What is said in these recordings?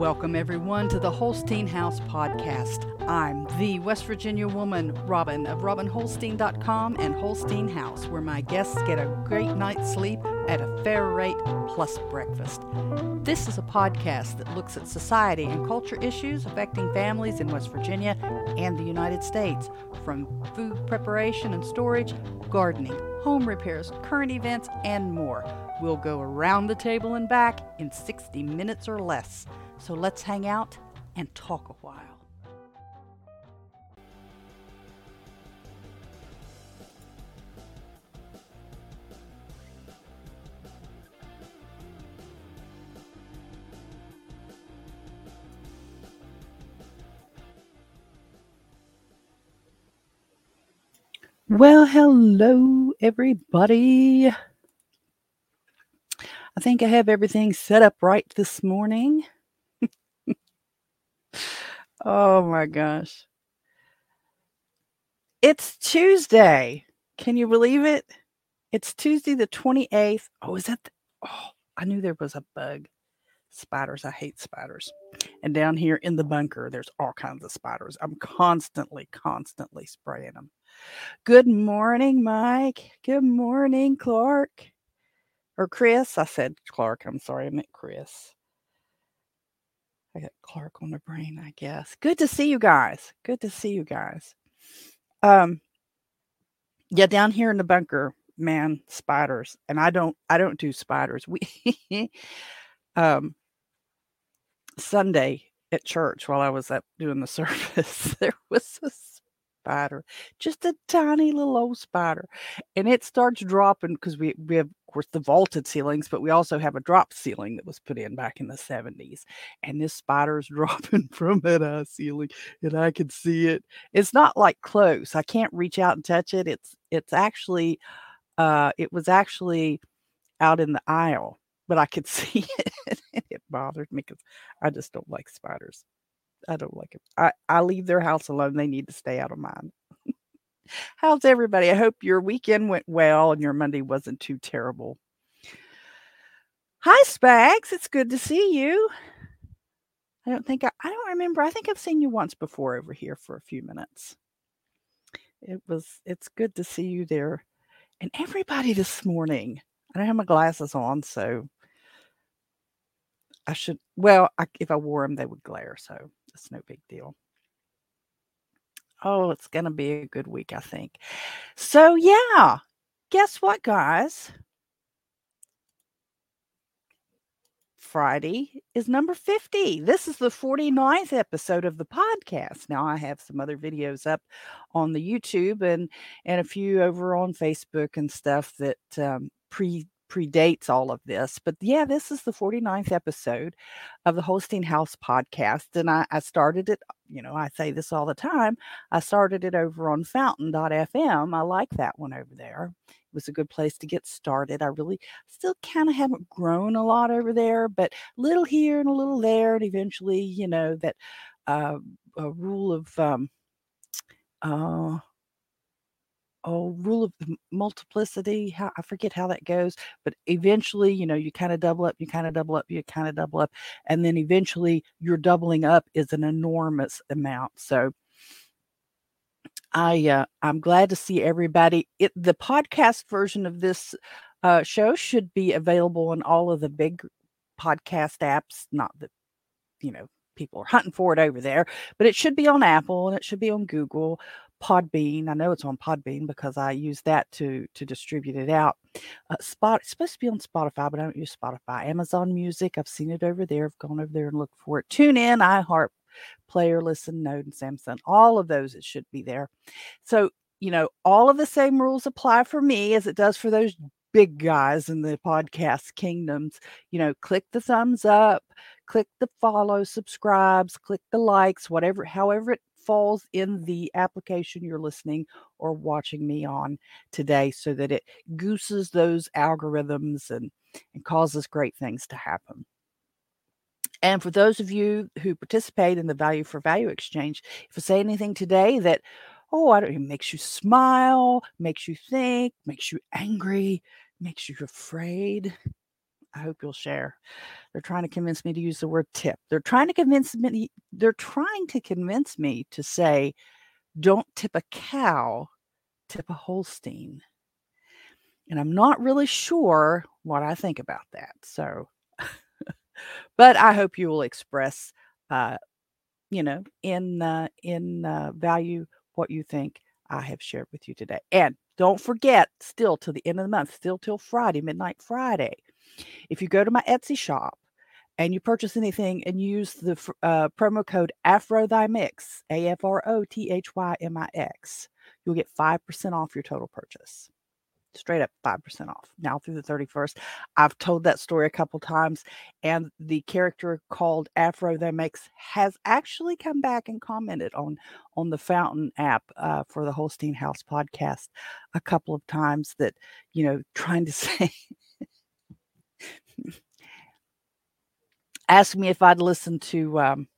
Welcome, everyone, to the Holstein House podcast. I'm the West Virginia woman, Robin, of RobinHolstein.com and Holstein House, where my guests get a great night's sleep at a fair rate plus breakfast. This is a podcast that looks at society and culture issues affecting families in West Virginia and the United States, from food preparation and storage, gardening, home repairs, current events, and more. We'll go around the table and back in 60 minutes or less. So let's hang out and talk a while. Well, hello, everybody. I think I have everything set up right this morning. Oh my gosh. It's Tuesday. Can you believe it? It's Tuesday the 28th. Oh, is that? The, oh, I knew there was a bug. Spiders. I hate spiders. And down here in the bunker, there's all kinds of spiders. I'm constantly, constantly spraying them. Good morning, Mike. Good morning, Clark. Or Chris. I said Clark. I'm sorry. I meant Chris. I got Clark on the brain, I guess. Good to see you guys. Good to see you guys. Um yeah, down here in the bunker, man, spiders. And I don't I don't do spiders. We um Sunday at church while I was up doing the service, there was a spider, just a tiny little old spider. And it starts dropping because we, we have, of course, the vaulted ceilings, but we also have a drop ceiling that was put in back in the 70s. And this spider is dropping from that high ceiling, and I can see it. It's not like close. I can't reach out and touch it. It's it's actually uh it was actually out in the aisle, but I could see it it bothered me because I just don't like spiders. I don't like it. I, I leave their house alone. They need to stay out of mine. How's everybody? I hope your weekend went well and your Monday wasn't too terrible. Hi, Spags. It's good to see you. I don't think I, I don't remember. I think I've seen you once before over here for a few minutes. It was it's good to see you there. And everybody this morning. I don't have my glasses on, so I should well, I, if I wore them, they would glare, so it's no big deal. Oh, it's going to be a good week, I think. So, yeah, guess what, guys? Friday is number 50. This is the 49th episode of the podcast. Now I have some other videos up on the YouTube and and a few over on Facebook and stuff that um, pre predates all of this. But yeah, this is the 49th episode of the Holstein House podcast. And I, I started it, you know, I say this all the time. I started it over on fountain.fm. I like that one over there. It was a good place to get started. I really still kind of haven't grown a lot over there, but little here and a little there. And eventually, you know, that uh, a rule of, um, uh, oh rule of multiplicity how i forget how that goes but eventually you know you kind of double up you kind of double up you kind of double up and then eventually your doubling up is an enormous amount so i uh, i'm glad to see everybody it the podcast version of this uh, show should be available on all of the big podcast apps not that you know people are hunting for it over there but it should be on apple and it should be on google Podbean. I know it's on Podbean because I use that to to distribute it out. Uh, Spot it's supposed to be on Spotify, but I don't use Spotify. Amazon Music, I've seen it over there. I've gone over there and looked for it. TuneIn, iHeart, Player, Listen, Note, and Samsung. All of those it should be there. So you know, all of the same rules apply for me as it does for those big guys in the podcast kingdoms. You know, click the thumbs up, click the follow, subscribes, click the likes, whatever, however it falls in the application you're listening or watching me on today so that it gooses those algorithms and, and causes great things to happen. And for those of you who participate in the value for value exchange, if I say anything today that, oh, I don't know, makes you smile, makes you think, makes you angry, makes you afraid, I hope you'll share. They're trying to convince me to use the word tip. They're trying to convince me they're trying to convince me to say don't tip a cow, tip a Holstein. And I'm not really sure what I think about that. So but I hope you will express uh you know in uh in uh value what you think I have shared with you today. And don't forget, still to the end of the month, still till Friday, midnight Friday. If you go to my Etsy shop and you purchase anything and use the uh, promo code AfroThyMix, A F R O T H Y M I X, you'll get 5% off your total purchase straight up 5% off now through the 31st. I've told that story a couple times, and the character called Afro that makes has actually come back and commented on on the Fountain app uh, for the Holstein House podcast a couple of times that you know trying to say. Asked me if I'd listen to um,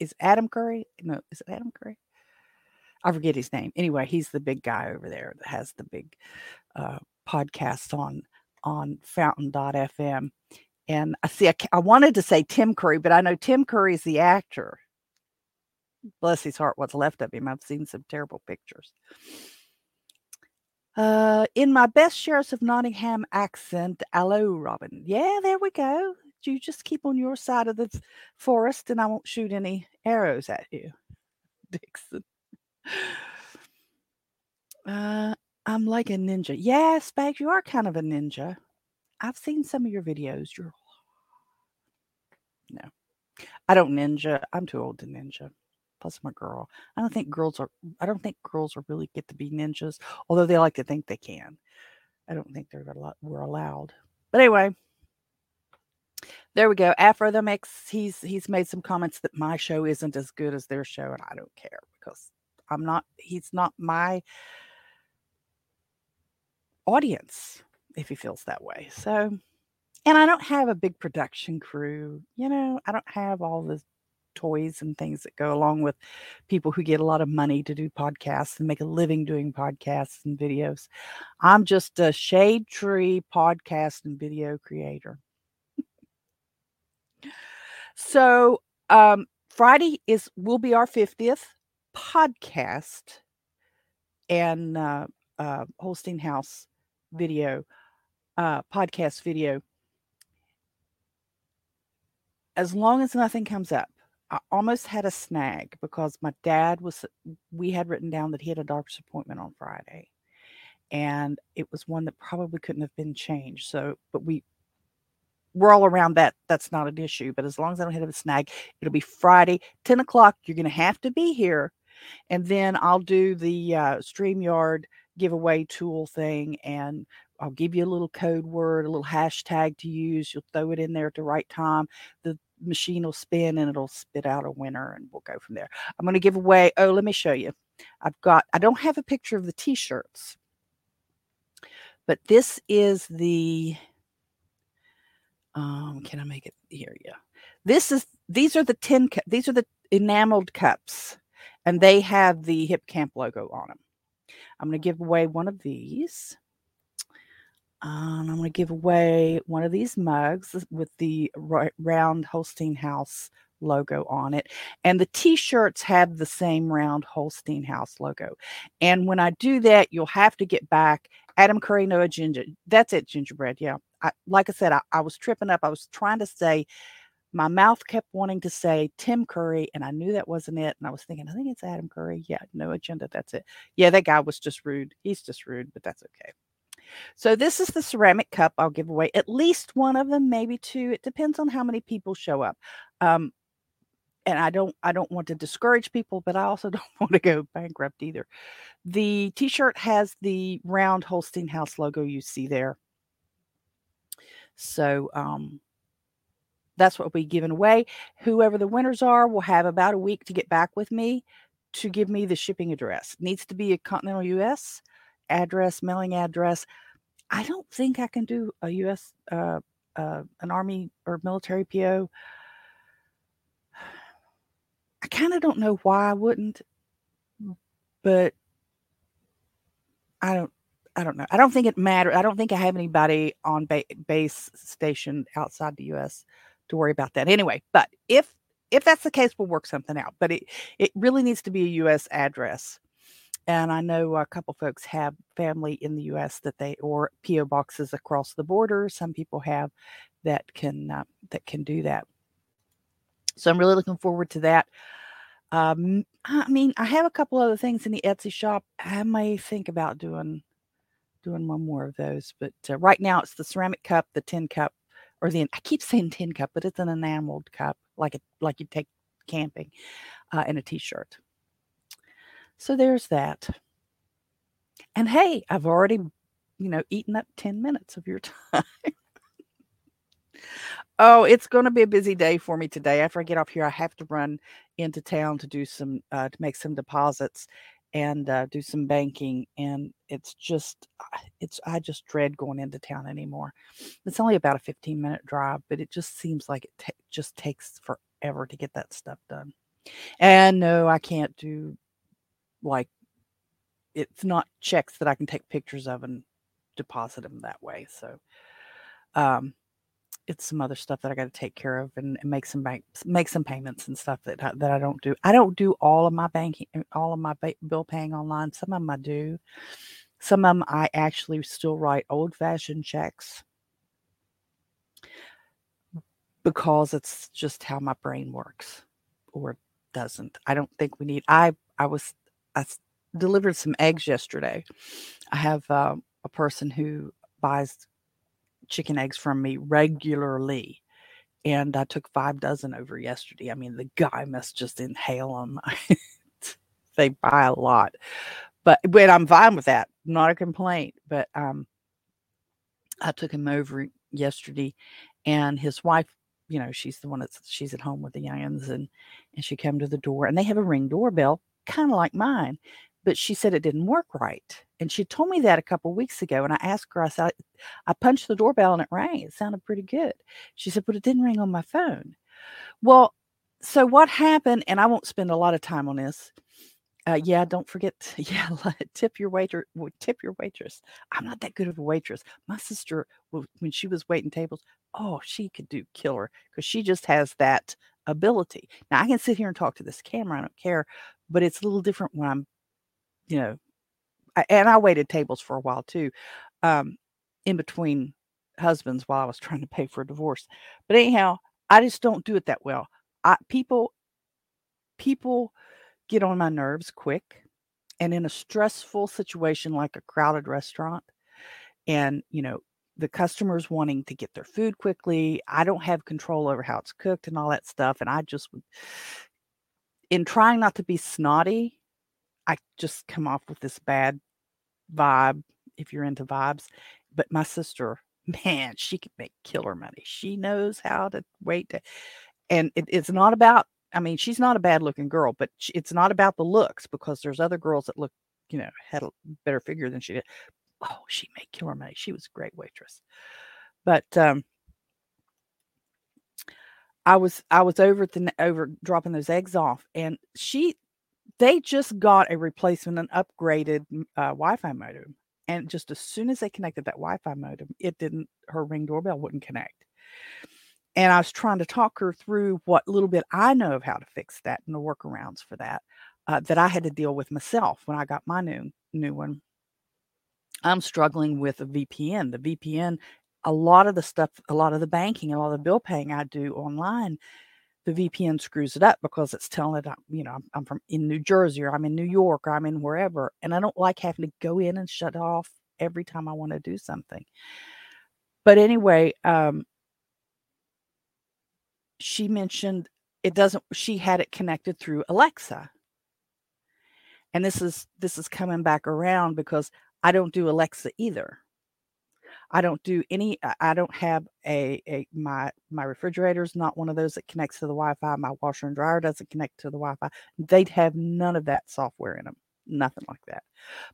is Adam Curry? No, is it Adam Curry? I forget his name. Anyway, he's the big guy over there that has the big uh, podcast on on Fountain.fm. And I see, I, I wanted to say Tim Curry, but I know Tim Curry is the actor. Bless his heart, what's left of him. I've seen some terrible pictures. Uh, in my best Sheriff of Nottingham accent, hello, Robin. Yeah, there we go. You just keep on your side of the forest, and I won't shoot any arrows at you, Dixon. Uh, I'm like a ninja. Yeah, Spags, you are kind of a ninja. I've seen some of your videos. You're no, I don't ninja. I'm too old to ninja. Plus, I'm a girl. I don't think girls are. I don't think girls are really get to be ninjas, although they like to think they can. I don't think they're a lot. We're allowed. But anyway, there we go. Afro the mix. He's he's made some comments that my show isn't as good as their show, and I don't care because I'm not, he's not my audience if he feels that way. So, and I don't have a big production crew. You know, I don't have all the toys and things that go along with people who get a lot of money to do podcasts and make a living doing podcasts and videos. I'm just a shade tree podcast and video creator. so, um, Friday is will be our 50th podcast and uh, uh, House video, uh, podcast video, as long as nothing comes up. I almost had a snag because my dad was, we had written down that he had a doctor's appointment on Friday. And it was one that probably couldn't have been changed. So, but we, we're all around that. That's not an issue. But as long as I don't hit a snag, it'll be Friday, 10 o'clock. You're going to have to be here and then I'll do the uh, StreamYard giveaway tool thing and I'll give you a little code word, a little hashtag to use. You'll throw it in there at the right time. The machine will spin and it'll spit out a winner and we'll go from there. I'm going to give away, oh, let me show you. I've got, I don't have a picture of the t shirts, but this is the, um, can I make it here? Yeah. This is, these are the tin, these are the enameled cups and they have the Hip Camp logo on them. I'm going to give away one of these. Um, I'm going to give away one of these mugs with the round Holstein House logo on it. And the t shirts have the same round Holstein House logo. And when I do that, you'll have to get back Adam Curry, No Agenda. That's it, gingerbread. Yeah. I, like I said, I, I was tripping up. I was trying to say my mouth kept wanting to say Tim Curry, and I knew that wasn't it. And I was thinking, I think it's Adam Curry. Yeah, no agenda. That's it. Yeah, that guy was just rude. He's just rude, but that's okay. So this is the ceramic cup. I'll give away at least one of them, maybe two. It depends on how many people show up. Um, and I don't I don't want to discourage people, but I also don't want to go bankrupt either. The t-shirt has the round Holstein House logo you see there. So um that's what we given away. Whoever the winners are will have about a week to get back with me to give me the shipping address. It needs to be a continental US address, mailing address. I don't think I can do a US uh, uh, an army or military PO. I kind of don't know why I wouldn't, but I don't I don't know. I don't think it matters. I don't think I have anybody on ba- base station outside the U.S. to worry about that anyway. But if if that's the case, we'll work something out. But it it really needs to be a U.S. address. And I know a couple folks have family in the U.S. that they or PO boxes across the border. Some people have that can uh, that can do that. So I'm really looking forward to that. Um, I mean, I have a couple other things in the Etsy shop. I may think about doing doing one more of those, but uh, right now it's the ceramic cup, the tin cup, or the I keep saying tin cup, but it's an enameled cup, like it like you take camping, uh, and a t-shirt. So there's that. And hey, I've already, you know, eaten up 10 minutes of your time. Oh, it's going to be a busy day for me today. After I get off here, I have to run into town to do some uh, to make some deposits and uh, do some banking. And it's just, uh, it's I just dread going into town anymore. It's only about a 15 minute drive, but it just seems like it ta- just takes forever to get that stuff done. And no, I can't do like it's not checks that I can take pictures of and deposit them that way. So, um, it's some other stuff that I got to take care of and, and make some bank make some payments and stuff that I, that I don't do. I don't do all of my banking, uh, all of my ba- bill paying online. Some of them I do. Some of them I actually still write old fashioned checks because it's just how my brain works or doesn't. I don't think we need. I I was I delivered some eggs yesterday. I have uh, a person who buys chicken eggs from me regularly. And I took five dozen over yesterday. I mean, the guy must just inhale them. they buy a lot. But but I'm fine with that. Not a complaint. But um I took him over yesterday and his wife, you know, she's the one that's she's at home with the youngins and and she came to the door and they have a ring doorbell, kind of like mine but she said it didn't work right. And she told me that a couple weeks ago. And I asked her, I said, I punched the doorbell and it rang. It sounded pretty good. She said, but it didn't ring on my phone. Well, so what happened, and I won't spend a lot of time on this. Uh, yeah, don't forget, yeah, tip your waiter, tip your waitress. I'm not that good of a waitress. My sister, when she was waiting tables, oh, she could do killer because she just has that ability. Now I can sit here and talk to this camera, I don't care, but it's a little different when I'm you know, I, and I waited tables for a while too, um, in between husbands while I was trying to pay for a divorce. But anyhow, I just don't do it that well. I people people get on my nerves quick and in a stressful situation like a crowded restaurant and you know the customers wanting to get their food quickly i don't have control over how it's cooked and all that stuff and i just in trying not to be snotty I just come off with this bad vibe if you're into vibes. But my sister, man, she can make killer money. She knows how to wait to, and it, it's not about. I mean, she's not a bad looking girl, but it's not about the looks because there's other girls that look, you know, had a better figure than she did. Oh, she made killer money. She was a great waitress. But um, I was I was over at the over dropping those eggs off, and she they just got a replacement, an upgraded uh, Wi-Fi modem, and just as soon as they connected that Wi-Fi modem, it didn't. Her ring doorbell wouldn't connect. And I was trying to talk her through what little bit I know of how to fix that and the workarounds for that uh, that I had to deal with myself when I got my new new one. I'm struggling with a VPN. The VPN, a lot of the stuff, a lot of the banking, a lot of the bill paying I do online the VPN screws it up because it's telling it, you know, I'm from in New Jersey or I'm in New York or I'm in wherever. And I don't like having to go in and shut off every time I want to do something. But anyway, um, she mentioned it doesn't, she had it connected through Alexa. And this is this is coming back around because I don't do Alexa either. I don't do any. I don't have a, a my my refrigerator is not one of those that connects to the Wi-Fi. My washer and dryer doesn't connect to the Wi-Fi. They'd have none of that software in them. Nothing like that.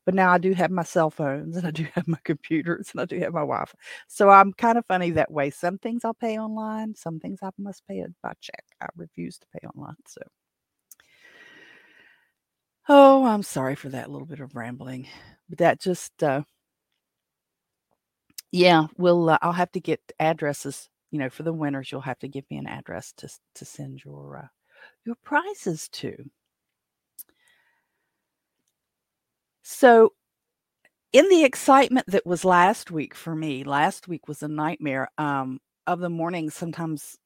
But now I do have my cell phones and I do have my computers and I do have my Wi-Fi. So I'm kind of funny that way. Some things I'll pay online. Some things I must pay by check. I refuse to pay online. So. Oh, I'm sorry for that little bit of rambling. But that just uh Yeah, we'll. Uh, I'll have to get addresses. You know, for the winners, you'll have to give me an address to to send your uh, your prizes to. So, in the excitement that was last week for me, last week was a nightmare. Um, of the morning, sometimes,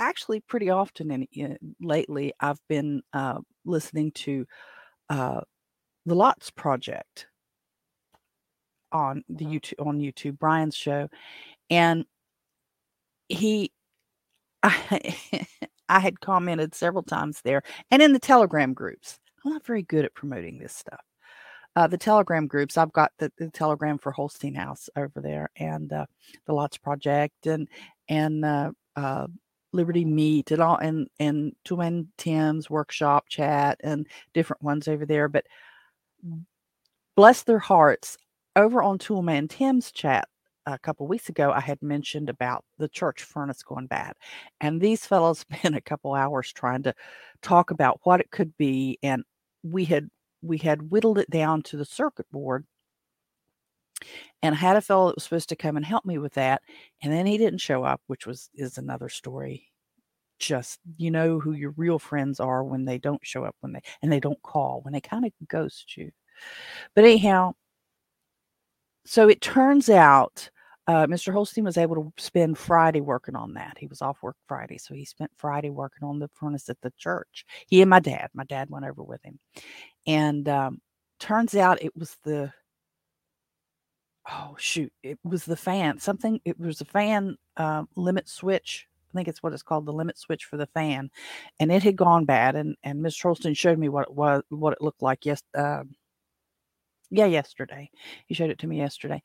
actually, pretty often, and uh, lately, I've been uh, listening to uh, the Lots Project on the Uh-huh. YouTube on YouTube, Brian's show, and he I I had commented several times there and in the Telegram groups. I'm not very good at promoting this stuff. Uh, the Telegram groups, I've got the, the Telegram for Holstein House over there and uh, the Lots Project and and uh, uh, Liberty Meet and all and and Toolman Tim's workshop chat and different ones over there. But bless their hearts, over on Toolman Tim's chat a couple weeks ago, I had mentioned about the church furnace going bad. And these fellows spent a couple hours trying to talk about what it could be. And we had we had whittled it down to the circuit board and I had a fellow that was supposed to come and help me with that. And then he didn't show up, which was is another story. Just you know who your real friends are when they don't show up when they and they don't call, when they kind of ghost you. But anyhow, so it turns out uh, Mr. Holstein was able to spend Friday working on that. He was off work Friday, so he spent Friday working on the furnace at the church. He and my dad. My dad went over with him, and um, turns out it was the oh shoot, it was the fan. Something. It was a fan uh, limit switch. I think it's what it's called, the limit switch for the fan, and it had gone bad. And and Miss Holstein showed me what it was, what it looked like. Yes, uh, yeah, yesterday. He showed it to me yesterday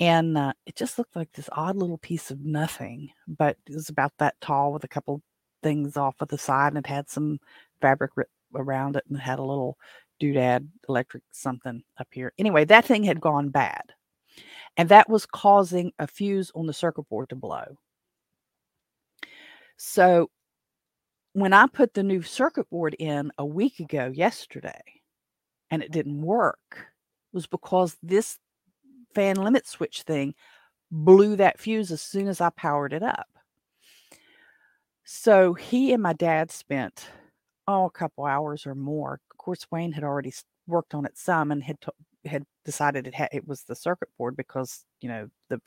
and uh, it just looked like this odd little piece of nothing, but it was about that tall with a couple things off of the side, and it had some fabric around it, and it had a little doodad electric something up here. Anyway, that thing had gone bad, and that was causing a fuse on the circuit board to blow. So when I put the new circuit board in a week ago yesterday, and it didn't work, was because this fan limit switch thing blew that fuse as soon as I powered it up. So he and my dad spent oh a couple hours or more. Of course, Wayne had already worked on it some and had had decided it had it was the circuit board because you know the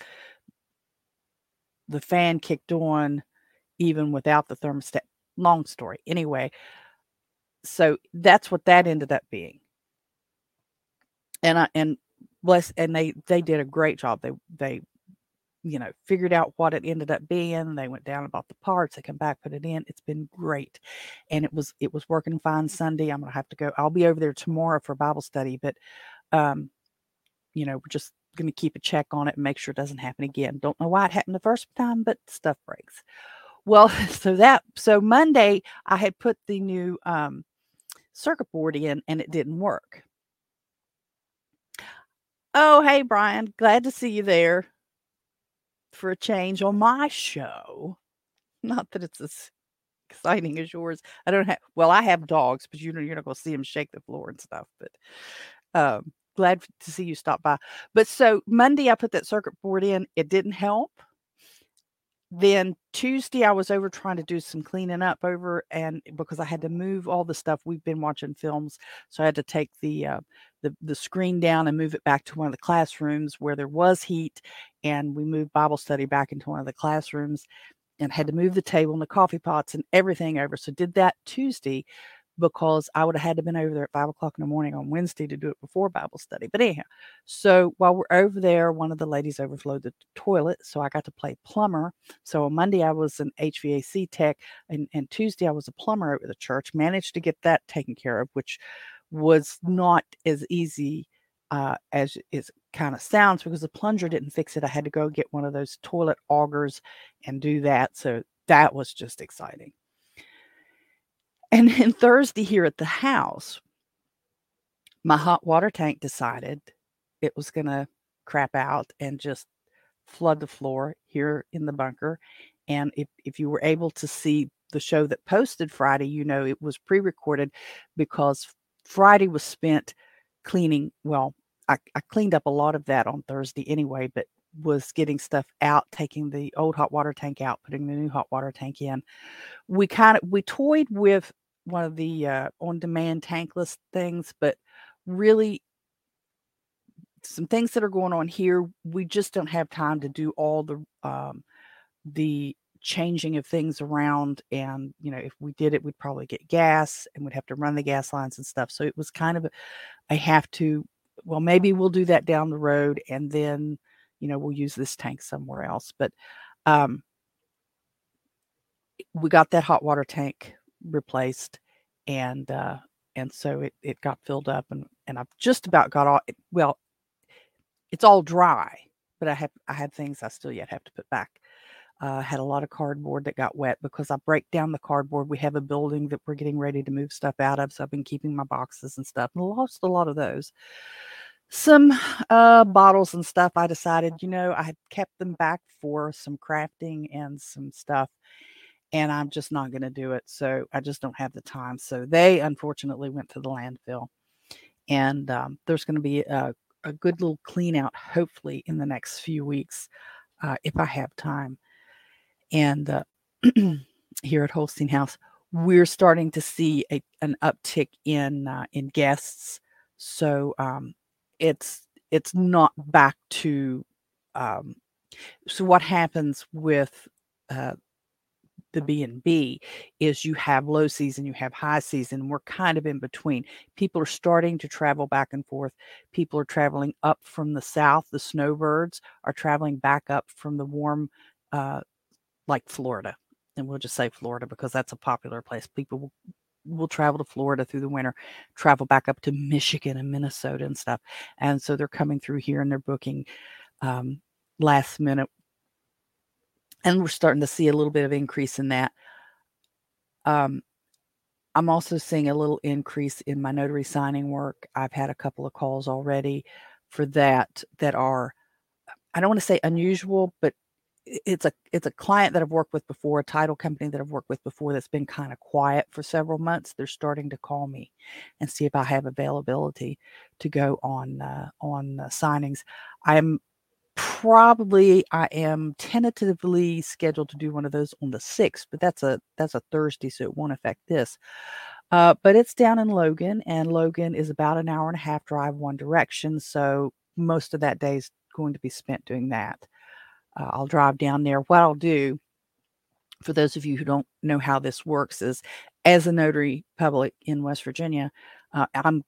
the fan kicked on even without the thermostat. Long story. Anyway, so that's what that ended up being. And I and bless and they they did a great job. They they you know figured out what it ended up being. They went down and bought the parts. They come back, put it in. It's been great, and it was it was working fine Sunday. I'm gonna have to go. I'll be over there tomorrow for Bible study, but um, you know we're just gonna keep a check on it and make sure it doesn't happen again. Don't know why it happened the first time, but stuff breaks. Well, so that so Monday I had put the new um, circuit board in and it didn't work. Oh, hey, Brian. Glad to see you there for a change on my show. Not that it's as exciting as yours. I don't have, well, I have dogs, but you know, you're not going to see them shake the floor and stuff. But um, glad to see you stop by. But so Monday, I put that circuit board in. It didn't help. Then Tuesday, I was over trying to do some cleaning up over, and because I had to move all the stuff we've been watching films, so I had to take the uh, the the screen down and move it back to one of the classrooms where there was heat, and we moved Bible study back into one of the classrooms, and had to move the table and the coffee pots and everything over. So did that Tuesday because I would have had to been over there at five o'clock in the morning on Wednesday to do it before Bible study. But anyhow, so while we're over there, one of the ladies overflowed the toilet, so I got to play plumber. So on Monday I was an HVAC tech, and, and Tuesday I was a plumber over the church. Managed to get that taken care of, which was not as easy uh, as it kind of sounds because the plunger didn't fix it. I had to go get one of those toilet augers and do that. So that was just exciting. And then Thursday here at the house, my hot water tank decided it was going to crap out and just flood the floor here in the bunker. And if, if you were able to see the show that posted Friday, you know it was pre recorded because Friday was spent cleaning. Well, I, I, cleaned up a lot of that on Thursday anyway, but was getting stuff out, taking the old hot water tank out, putting the new hot water tank in. We kind of we toyed with one of the uh, on-demand tankless things, but really some things that are going on here. We just don't have time to do all the um, the changing of things around. And you know, if we did it, we'd probably get gas and we'd have to run the gas lines and stuff. So it was kind of a, I have to. Well, maybe we'll do that down the road, and then you know we'll use this tank somewhere else. But um, we got that hot water tank replaced, and uh, and so it it got filled up, and and I've just about got all. Well, it's all dry, but I have I had things I still yet have to put back. Uh, had a lot of cardboard that got wet because I break down the cardboard. We have a building that we're getting ready to move stuff out of, so I've been keeping my boxes and stuff. And lost a lot of those. Some uh, bottles and stuff. I decided, you know, I had kept them back for some crafting and some stuff, and I'm just not going to do it. So I just don't have the time. So they unfortunately went to the landfill, and um, there's going to be a a good little clean out, hopefully, in the next few weeks, uh, if I have time. And uh, here at Holstein House, we're starting to see a, an uptick in uh, in guests. So um, it's it's not back to. Um, so what happens with uh, the B&B is you have low season, you have high season. We're kind of in between. People are starting to travel back and forth. People are traveling up from the south. The snowbirds are traveling back up from the warm, uh, like Florida. And we'll just say Florida because that's a popular place. People will, will travel to Florida through the winter, travel back up to Michigan and Minnesota and stuff. And so they're coming through here and they're booking um, last minute and we're starting to see a little bit of increase in that. Um, I'm also seeing a little increase in my notary signing work. I've had a couple of calls already for that that are I don't want to say unusual, but it's a it's a client that I've worked with before, a title company that I've worked with before that's been kind of quiet for several months. They're starting to call me and see if I have availability to go on uh, on uh, signings. I'm probably I am tentatively scheduled to do one of those on the 6th, but that's a that's a Thursday, so it won't affect this. Uh, but it's down in Logan, and Logan is about an hour and a half drive one direction, so most of that day is going to be spent doing that. Uh, I'll drive down there. What I'll do, for those of you who don't know how this works, is as a notary public in West Virginia, uh, I'm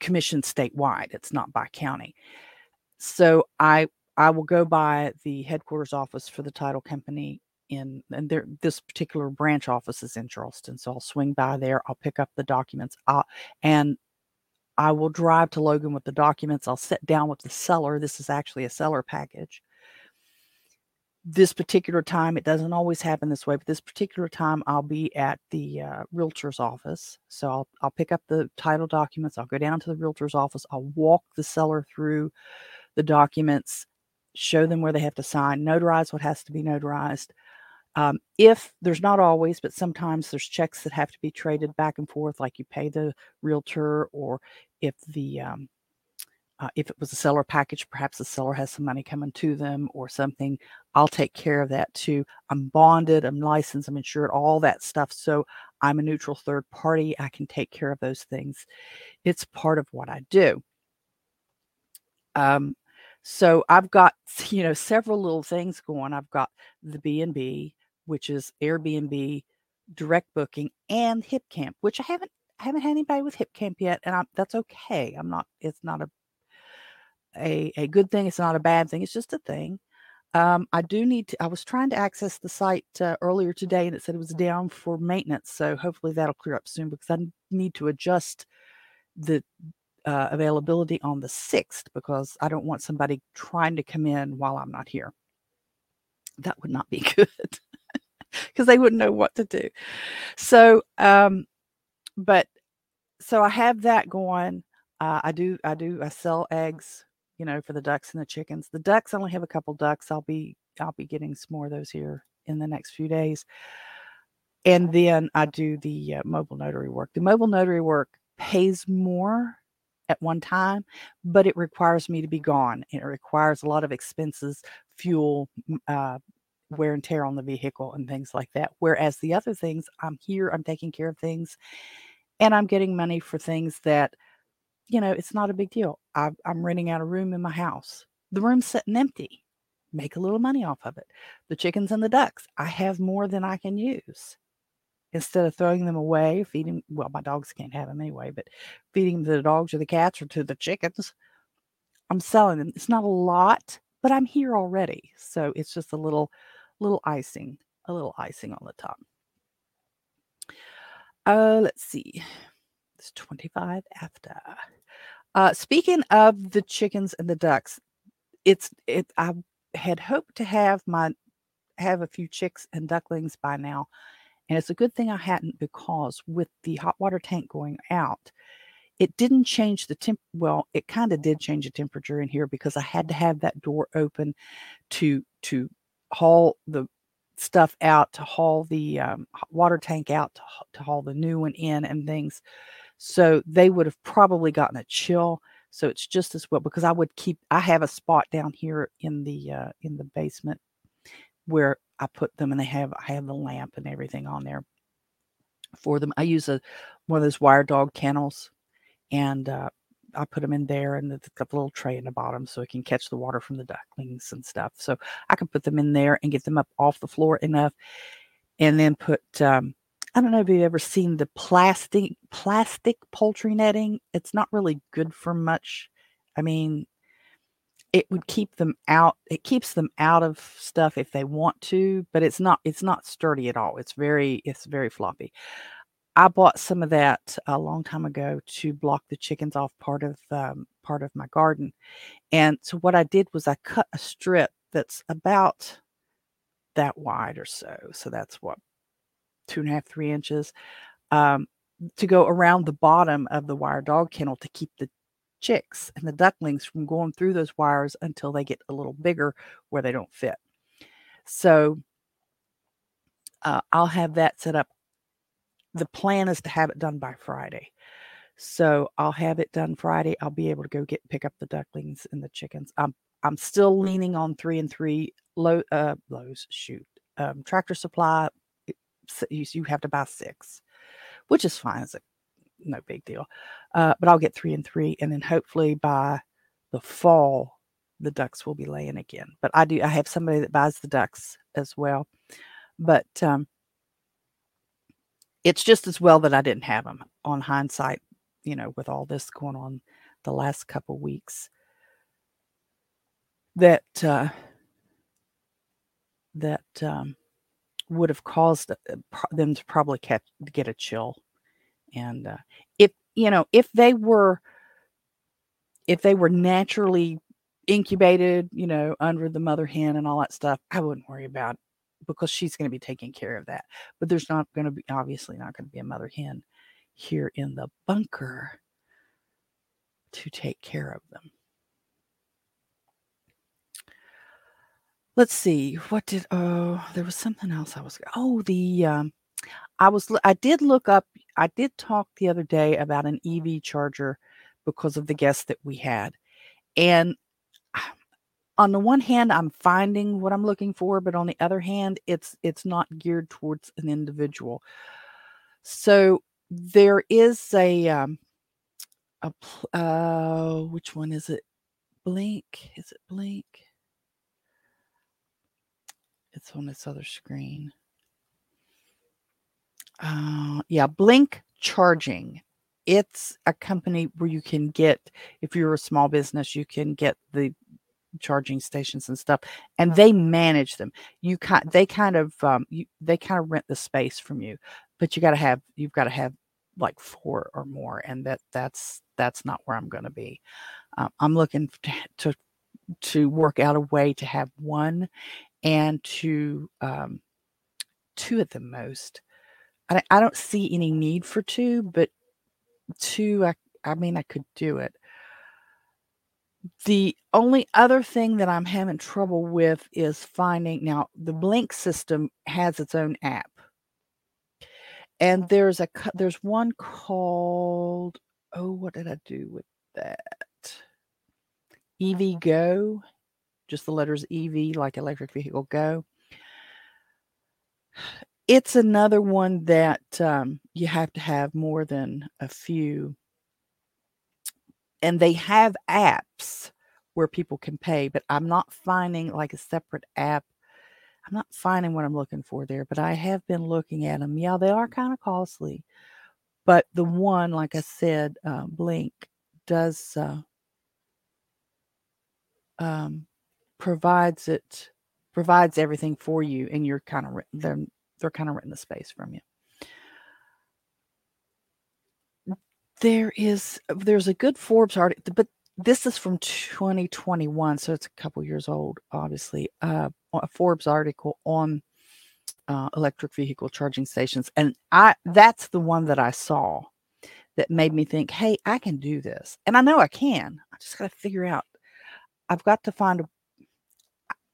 commissioned statewide. It's not by county. So I I will go by the headquarters office for the title company in and there this particular branch office is in Charleston. So I'll swing by there, I'll pick up the documents, I'll, and I will drive to Logan with the documents. I'll sit down with the seller. This is actually a seller package. This particular time, it doesn't always happen this way, but this particular time, I'll be at the uh, realtor's office. So I'll, I'll pick up the title documents. I'll go down to the realtor's office. I'll walk the seller through the documents show them where they have to sign, notarize what has to be notarized. Um, if there's not always, but sometimes there's checks that have to be traded back and forth, like you pay the realtor, or if the um, uh, if it was a seller package, perhaps the seller has some money coming to them or something. I'll take care of that too. I'm bonded, I'm licensed, I'm insured, all that stuff. So I'm a neutral third party. I can take care of those things. It's part of what I do. Um, so I've got, you know, several little things going. I've got the B&B, which is Airbnb, direct booking, and HipCamp, which I haven't I haven't had anybody with HipCamp yet, and I'm, that's okay. I'm not. It's not a a a good thing. It's not a bad thing. It's just a thing. Um, I do need to. I was trying to access the site uh, earlier today, and it said it was down for maintenance. So hopefully that'll clear up soon because I need to adjust the uh, availability on the 6th because I don't want somebody trying to come in while I'm not here. That would not be good because they wouldn't know what to do. So, um, but so I have that going. Uh, I do, I do, I sell eggs, you know, for the ducks and the chickens. The ducks, I only have a couple ducks. I'll be, I'll be getting some more of those here in the next few days. And then I do the uh, mobile notary work. The mobile notary work pays more at one time, but it requires me to be gone. It requires a lot of expenses, fuel, uh, wear and tear on the vehicle, and things like that. Whereas the other things, I'm here, I'm taking care of things, and I'm getting money for things that, you know, it's not a big deal. I, I'm renting out a room in my house. The room's sitting empty. Make a little money off of it. The chickens and the ducks, I have more than I can use instead of throwing them away, feeding well, my dogs can't have them anyway, but feeding them to the dogs or the cats or to the chickens, I'm selling them. It's not a lot, but I'm here already. So it's just a little little icing, a little icing on the top. Uh let's see. It's 25 after. Uh speaking of the chickens and the ducks, it's it I had hoped to have my have a few chicks and ducklings by now and it's a good thing I hadn't because with the hot water tank going out, it didn't change the temp. Well, it kind of did change the temperature in here because I had to have that door open to to haul the stuff out, to haul the um, water tank out, to, to haul the new one in, and things. So they would have probably gotten a chill. So it's just as well because I would keep. I have a spot down here in the uh, in the basement where I put them and they have I have the lamp and everything on there for them. I use a one of those wire dog kennels and uh, I put them in there and it's got a little tray in the bottom so it can catch the water from the ducklings and stuff. So I can put them in there and get them up off the floor enough and then put um, I don't know if you've ever seen the plastic plastic poultry netting. It's not really good for much. I mean, it would keep them out it keeps them out of stuff if they want to but it's not it's not sturdy at all. It's very it's very floppy. I bought some of that a long time ago to block the chickens off part of um, part of my garden and so what i did was i cut a strip that's about that wide or so so that's what two and a half three inches um, to go around the bottom of the wire dog kennel to keep the chicks and the ducklings from going through those wires until they get a little bigger where they don't fit. So uh, I'll have that set up. The plan is to have it done by Friday. So I'll have it done Friday. I'll be able to go get pick up the ducklings and the chickens. I'm I'm still leaning on three and three low uh Lowe's shoot um, tractor supply. You, you have to buy six, which is fine. It's a no big deal. Uh, but I'll get three and three, and then hopefully by the fall, the ducks will be laying again. But I do. I have somebody that buys the ducks as well. But um, it's just as well that I didn't have them on hindsight. You know, with all this going on the last couple weeks, that uh, that um, would have caused uh, them to probably get, get a chill and uh, if you know if they were if they were naturally incubated you know under the mother hen and all that stuff i wouldn't worry about because she's going to be taking care of that but there's not going to be obviously not going to be a mother hen here in the bunker to take care of them. Let's see what did oh there was something else i was oh the um I was I did look up I did talk the other day about an EV charger because of the guests that we had. And on the one hand I'm finding what I'm looking for, but on the other hand it's it's not geared towards an individual. So there is a um a uh which one is it? Blink? Is it Blink? It's on this other screen. Uh, yeah, Blink Charging. It's a company where you can get, if you're a small business, you can get the charging stations and stuff, and they manage them. You kind, they kind of, um, you, they kind of rent the space from you, but you got to have, you've got to have like four or more, and that that's that's not where I'm going to be. Um, I'm looking to, to to work out a way to have one and to um, two at the most I, I don't see any need for two, but two, I, I mean, I could do it. The only other thing that I'm having trouble with is finding now the Blink system has its own app. And oh. there's a there's one called oh what did I do with that? EV uh-huh. Go, just the letters EV, like electric vehicle go. It's another one that um, you have to have more than a few. And they have apps where people can pay, but I'm not finding like a separate app. I'm not finding what I'm looking for there, but I have been looking at them. Yeah, they are kind of costly. But the one, like I said, uh, Blink does uh, um, provides it provides everything for you, and you're kind of they're they're kind of renting the space from you. There is there's a good Forbes article, but this is from 2021, so it's a couple years old, obviously. Uh, a Forbes article on uh, electric vehicle charging stations, and I that's the one that I saw that made me think, hey, I can do this, and I know I can. I just got to figure out. I've got to find a.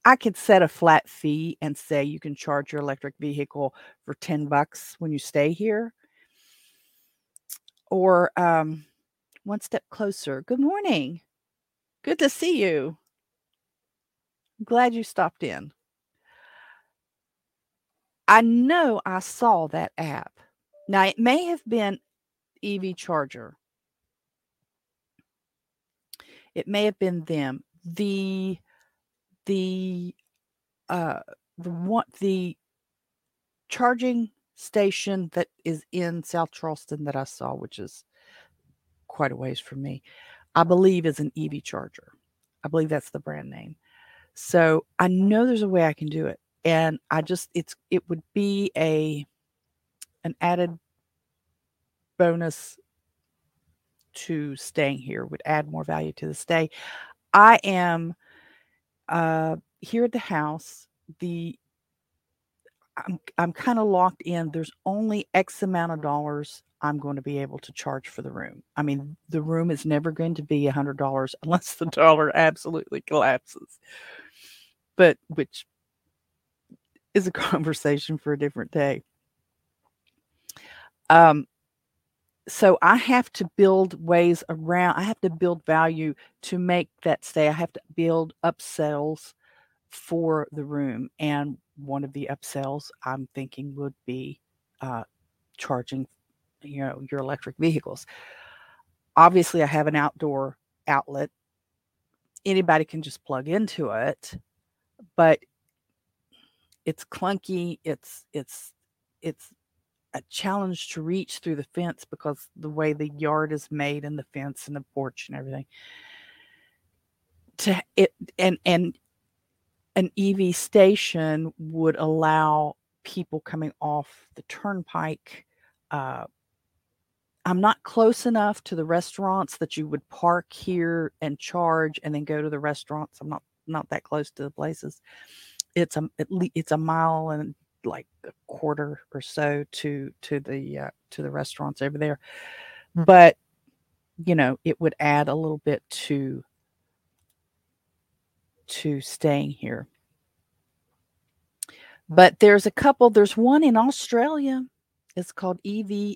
I could set a flat fee and say you can charge your electric vehicle for ten bucks when you stay here, or um, one step closer. Good morning. Good to see you. glad you stopped in. I know I saw that app. Now, it may have been EV Charger. It may have been them. The the uh the one the charging station that is in South Charleston that I saw, which is quite a ways from me, I believe is an EV charger. I believe that's the brand name. So I know there's a way I can do it and I just it's it would be a an added bonus to staying here would add more value to the stay. I am uh here at the house. The I'm I'm kind of locked in. There's only X amount of dollars I'm going to be able to charge for the room. I mean, the room is never going to be a hundred dollars unless the dollar absolutely collapses. But which is a conversation for a different day. Um, so I have to build ways around, I have to build value to make that stay. I have to build upsells for the room. And one of the upsells I'm thinking would be uh, charging, you know, your electric vehicles. Obviously, I have an outdoor outlet. Anybody can just plug into it, but it's clunky. It's it's it's a challenge to reach through the fence because the way the yard is made and the fence and the porch and everything. To it and and an EV station would allow people coming off the turnpike. Uh, I'm not close enough to the restaurants that you would park here and charge and then go to the restaurants. I'm not not that close to the places it's a it's a mile and like a quarter or so to to the uh, to the restaurants over there. But you know it would add a little bit to to staying here. But there's a couple there's one in australia. It's called evse.com.au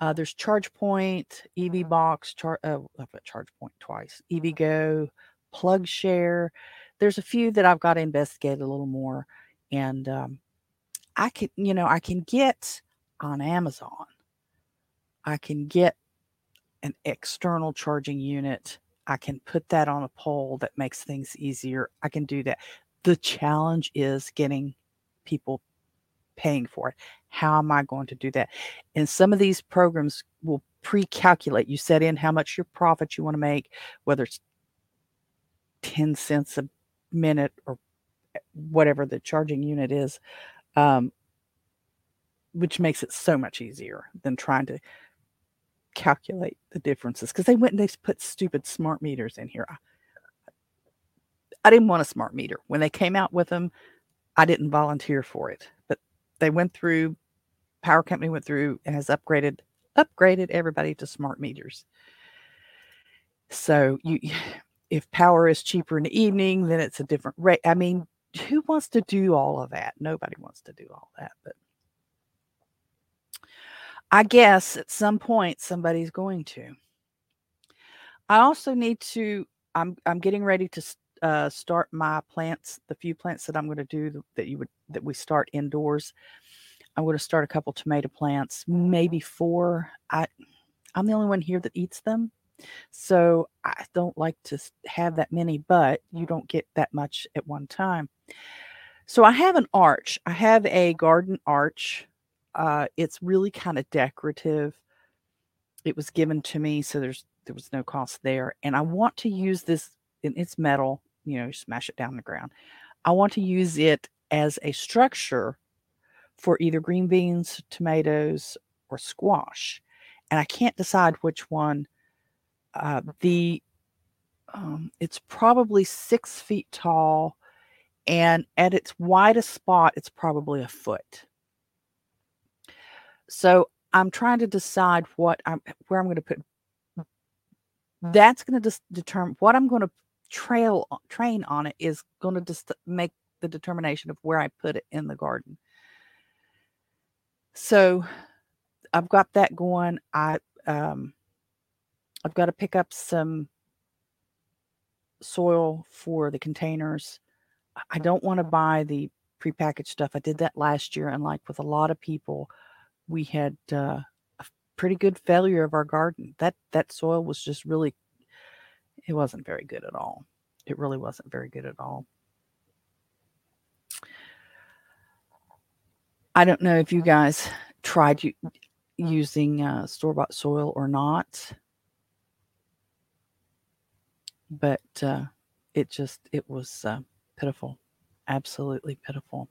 uh, there's ChargePoint, EV Box, char- oh, I've got ChargePoint twice, EVgo, PlugShare. There's a few that I've got to investigate a little more. And um, I can, you know, I can get on Amazon, I can get an external charging unit. I can put that on a pole that makes things easier. I can do that. The challenge is getting people paying for it. How am I going to do that? And some of these programs will pre calculate. You set in how much your profit you want to make, whether it's 10 cents a minute or whatever the charging unit is, um, which makes it so much easier than trying to calculate the differences. Because they went and they put stupid smart meters in here. I didn't want a smart meter. When they came out with them, I didn't volunteer for it. But they went through, power company went through and has upgraded upgraded everybody to smart meters. So you if power is cheaper in the evening, then it's a different rate. I mean, who wants to do all of that? Nobody wants to do all that. But I guess at some point somebody's going to. I also need to. I'm I'm getting ready to uh, start my plants. The few plants that I'm going to do that you would that we start indoors. I'm going to start a couple tomato plants, maybe four. I I'm the only one here that eats them. So I don't like to have that many, but you don't get that much at one time. So I have an arch. I have a garden arch. Uh, it's really kind of decorative. It was given to me, so there's there was no cost there. And I want to use this. And it's metal. You know, smash it down the ground. I want to use it as a structure for either green beans, tomatoes, or squash. And I can't decide which one. Uh, the um, it's probably six feet tall, and at its widest spot, it's probably a foot. So I'm trying to decide what I'm where I'm going to put. That's going to just determine what I'm going to trail train on it is going to just make the determination of where I put it in the garden. So I've got that going. I um I've got to pick up some soil for the containers. I don't want to buy the prepackaged stuff. I did that last year, and like with a lot of people, we had uh, a pretty good failure of our garden. That that soil was just really, it wasn't very good at all. It really wasn't very good at all. I don't know if you guys tried using uh, store bought soil or not, but uh, it just it was uh, pitiful, absolutely pitiful.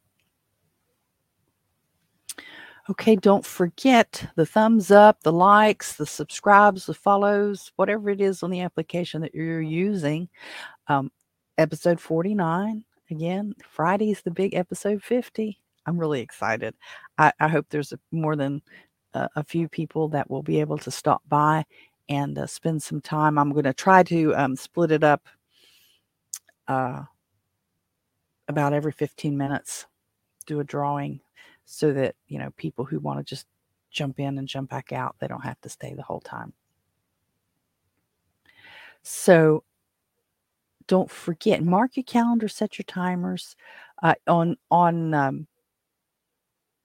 Okay, don't forget the thumbs up, the likes, the subscribes, the follows, whatever it is on the application that you're using. Um, episode 49. Again, Friday's the big episode 50. I'm really excited. I, I hope there's more than uh, a few people that will be able to stop by and uh, spend some time. I'm going to try to um, split it up uh, about every 15 minutes, do a drawing so that, you know, people who want to just jump in and jump back out, they don't have to stay the whole time. So don't forget, mark your calendar, set your timers. Uh, on on um,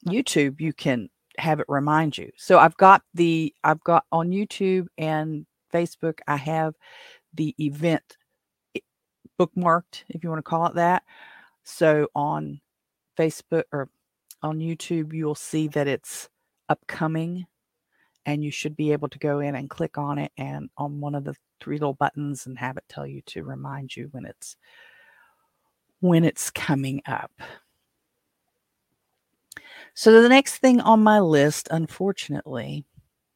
YouTube, you can have it remind you. So I've got the I've got on YouTube and Facebook, I have the event bookmarked, if you want to call it that. So on Facebook or on YouTube, you'll see that it's upcoming and you should be able to go in and click on it and on one of the three little buttons and have it tell you to remind you when it's when it's coming up. So the next thing on my list, unfortunately,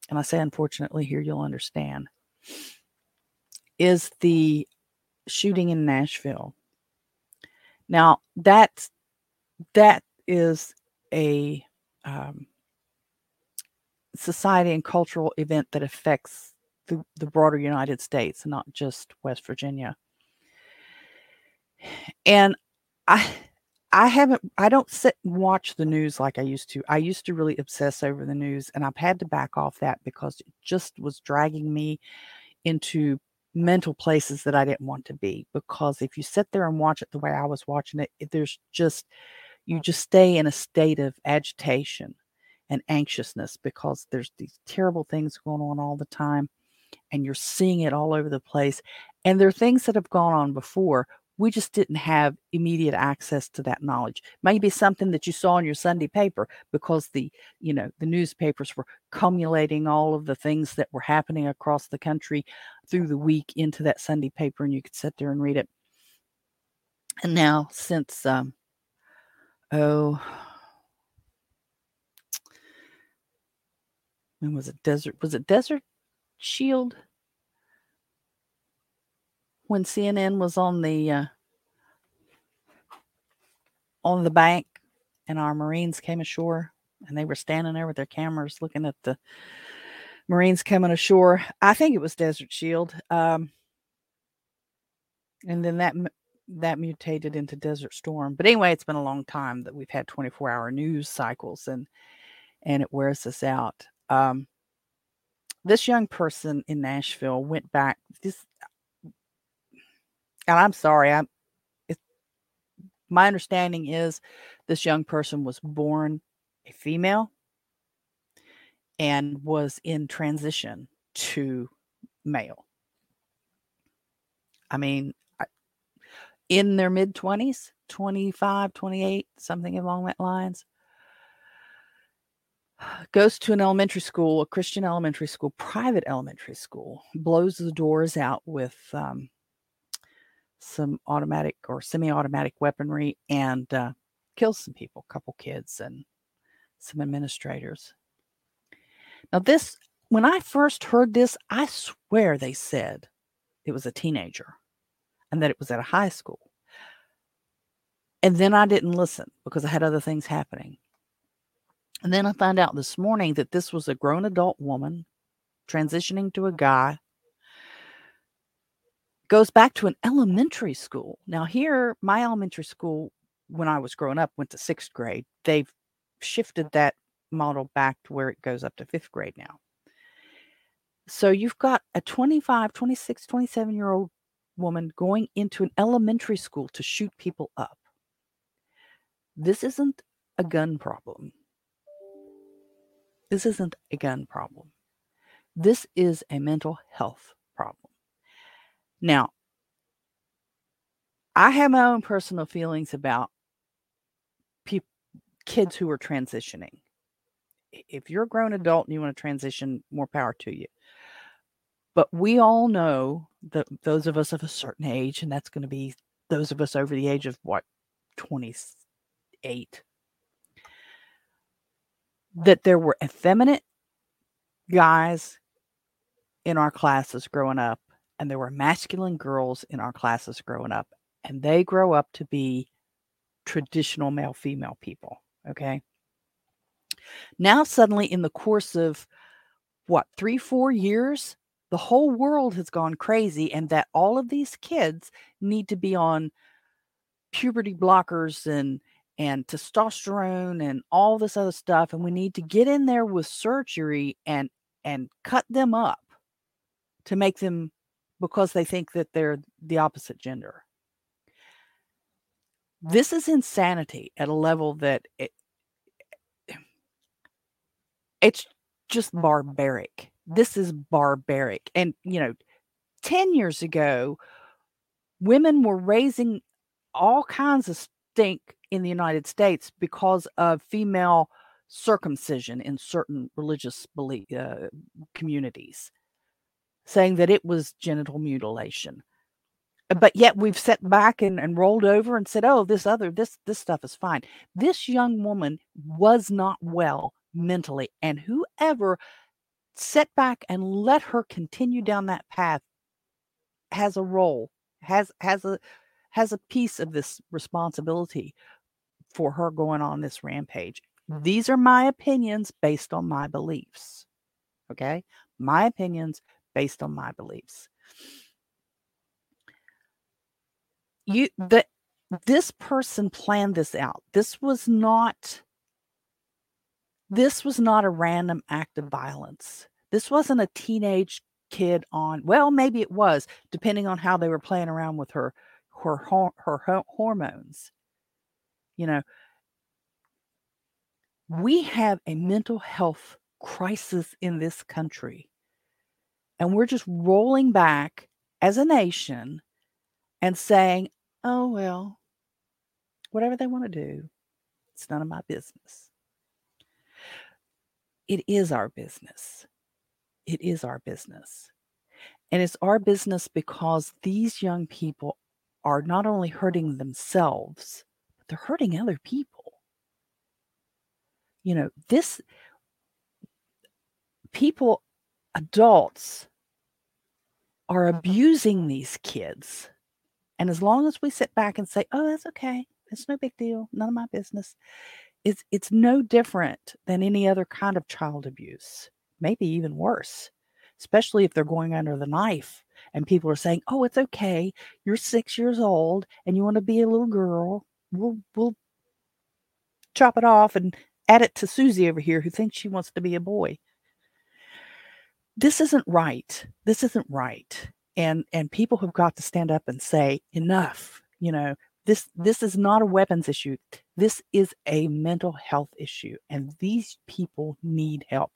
and I say unfortunately here, you'll understand, is the shooting in Nashville. Now that that is a um, society and cultural event that affects the, the broader United States, not just West Virginia. And I I haven't, I don't sit and watch the news like I used to. I used to really obsess over the news, and I've had to back off that because it just was dragging me into mental places that I didn't want to be. Because if you sit there and watch it the way I was watching it, there's just, you just stay in a state of agitation and anxiousness because there's these terrible things going on all the time and you're seeing it all over the place. And there are things that have gone on before we just didn't have immediate access to that knowledge. Maybe something that you saw in your sunday paper because the you know the newspapers were cumulating all of the things that were happening across the country through the week into that sunday paper and you could sit there and read it. And now since um oh when was it? Desert was it desert shield when CNN was on the uh, on the bank and our Marines came ashore and they were standing there with their cameras looking at the Marines coming ashore. I think it was Desert Shield. Um, and then that that mutated into Desert Storm. But anyway, it's been a long time that we've had 24 hour news cycles and and it wears us out. um, this young person in Nashville went back. This, and I'm sorry, I'm. It, my understanding is this young person was born a female and was in transition to male. I mean, in their mid 20s, 25, 28, something along that lines. Goes to an elementary school, a Christian elementary school, private elementary school, blows the doors out with um, some automatic or semi automatic weaponry and uh, kills some people, a couple kids and some administrators. Now, this, when I first heard this, I swear they said it was a teenager and that it was at a high school. And then I didn't listen because I had other things happening. And then I found out this morning that this was a grown adult woman transitioning to a guy. Goes back to an elementary school. Now, here, my elementary school, when I was growing up, went to sixth grade. They've shifted that model back to where it goes up to fifth grade now. So you've got a 25, 26, 27 year old woman going into an elementary school to shoot people up. This isn't a gun problem. This isn't a gun problem. This is a mental health. Now, I have my own personal feelings about pe- kids who are transitioning. If you're a grown adult and you want to transition, more power to you. But we all know that those of us of a certain age, and that's going to be those of us over the age of what, 28, that there were effeminate guys in our classes growing up, and there were masculine girls in our classes growing up, and they grow up to be traditional male female people. Okay. Now, suddenly, in the course of what, three, four years, the whole world has gone crazy and that all of these kids need to be on puberty blockers and and testosterone and all this other stuff and we need to get in there with surgery and and cut them up to make them because they think that they're the opposite gender. This is insanity at a level that it, it's just barbaric. This is barbaric. And, you know, 10 years ago, women were raising all kinds of stink in the United States because of female circumcision in certain religious belief, uh, communities, saying that it was genital mutilation. Uh, but yet we've set back and, and rolled over and said, oh, this other, this, this stuff is fine. This young woman was not well mentally. And whoever set back and let her continue down that path has a role has has a has a piece of this responsibility for her going on this rampage mm-hmm. these are my opinions based on my beliefs okay my opinions based on my beliefs you that this person planned this out this was not this was not a random act of violence. This wasn't a teenage kid on, well, maybe it was, depending on how they were playing around with her her her, her hormones. You know, we have a mental health crisis in this country. And we're just rolling back as a nation and saying, oh, well, whatever they want to do, it's none of my business. It is our business. It is our business. And it's our business because these young people are not only hurting themselves, but they're hurting other people. You know, this people, adults, are abusing these kids. And as long as we sit back and say, oh, that's okay, it's no big deal, none of my business, it's it's no different than any other kind of child abuse maybe even worse especially if they're going under the knife and people are saying oh it's okay you're six years old and you want to be a little girl we'll we'll chop it off and add it to susie over here who thinks she wants to be a boy this isn't right. This isn't right. And and people have got to stand up and say enough. You know, this this is not a weapons issue. This is a mental health issue and these people need help.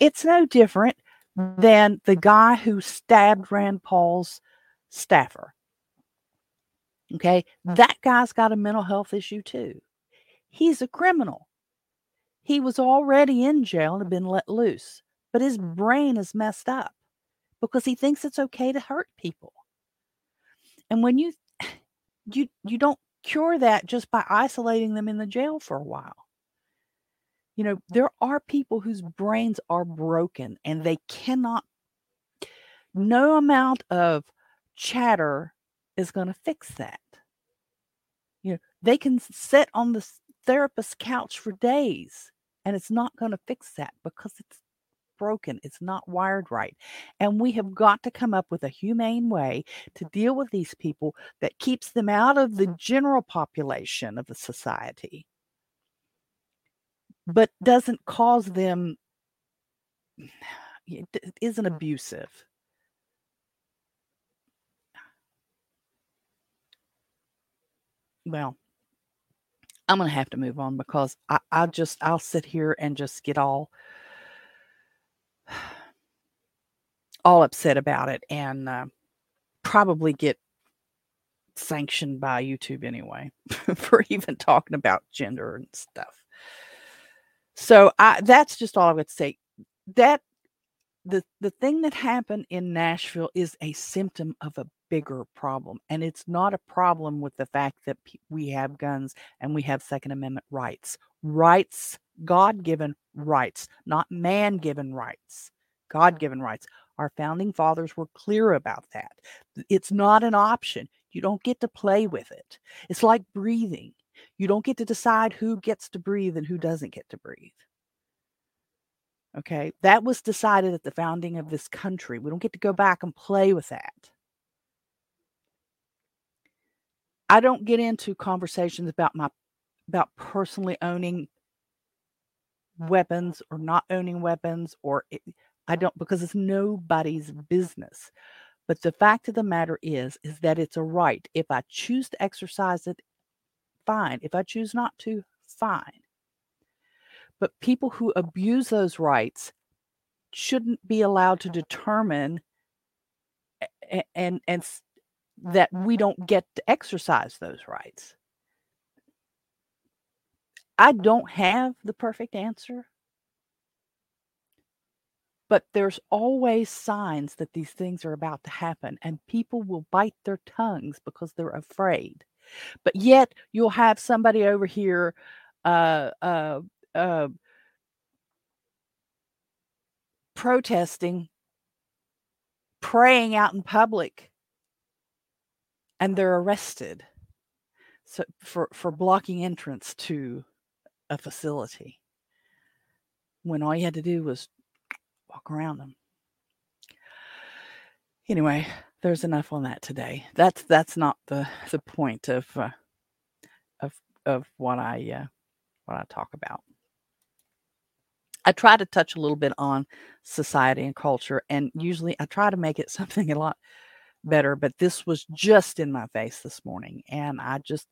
It's no different than the guy who stabbed Rand Paul's staffer. Okay, hmm. that guy's got a mental health issue too. He's a criminal. He was already in jail and had been let loose, but his brain is messed up because he thinks it's okay to hurt people. And when you you you don't cure that just by isolating them in the jail for a while. You know, there are people whose brains are broken and they cannot no amount of chatter is going to fix that. You know, they can sit on the therapist's couch for days and it's not going to fix that because it's broken. It's not wired right. And we have got to come up with a humane way to mm-hmm. deal with these people that keeps them out of the mm-hmm. general population of the society, but doesn't cause them, isn't mm-hmm. abusive. Well, I'm gonna have to move on because I, I just I'll sit here and just get all all upset about it and uh, probably get sanctioned by YouTube anyway for even talking about gender and stuff. So I that's just all I would say. That the the thing that happened in Nashville is a symptom of a bigger problem and it's not a problem with the fact that we have guns and we have second amendment rights. Rights, God-given rights, not man-given rights. God-given rights. Our founding fathers were clear about that. It's not an option. You don't get to play with it. It's like breathing. You don't get to decide who gets to breathe and who doesn't get to breathe. Okay, that was decided at the founding of this country. We don't get to go back and play with that. I don't get into conversations about my about personally owning weapons or not owning weapons or it, I don't because it's nobody's business. But the fact of the matter is is that it's a right. If I choose to exercise it, fine. If I choose not to, fine. But people who abuse those rights shouldn't be allowed to determine and and, and that we don't get to exercise those rights. I don't have the perfect answer but there's always signs that these things are about to happen, and people will bite their tongues because they're afraid. But yet, you'll have somebody over here, uh, uh, uh, protesting, praying out in public, and they're arrested. So for for blocking entrance to a facility. When all you had to do was walk around them. Anyway, there's enough on that today. That's that's not the the point of uh, of of what I uh, what I talk about. I try to touch a little bit on society and culture, and usually I try to make it something a lot better. But this was just in my face this morning, and I just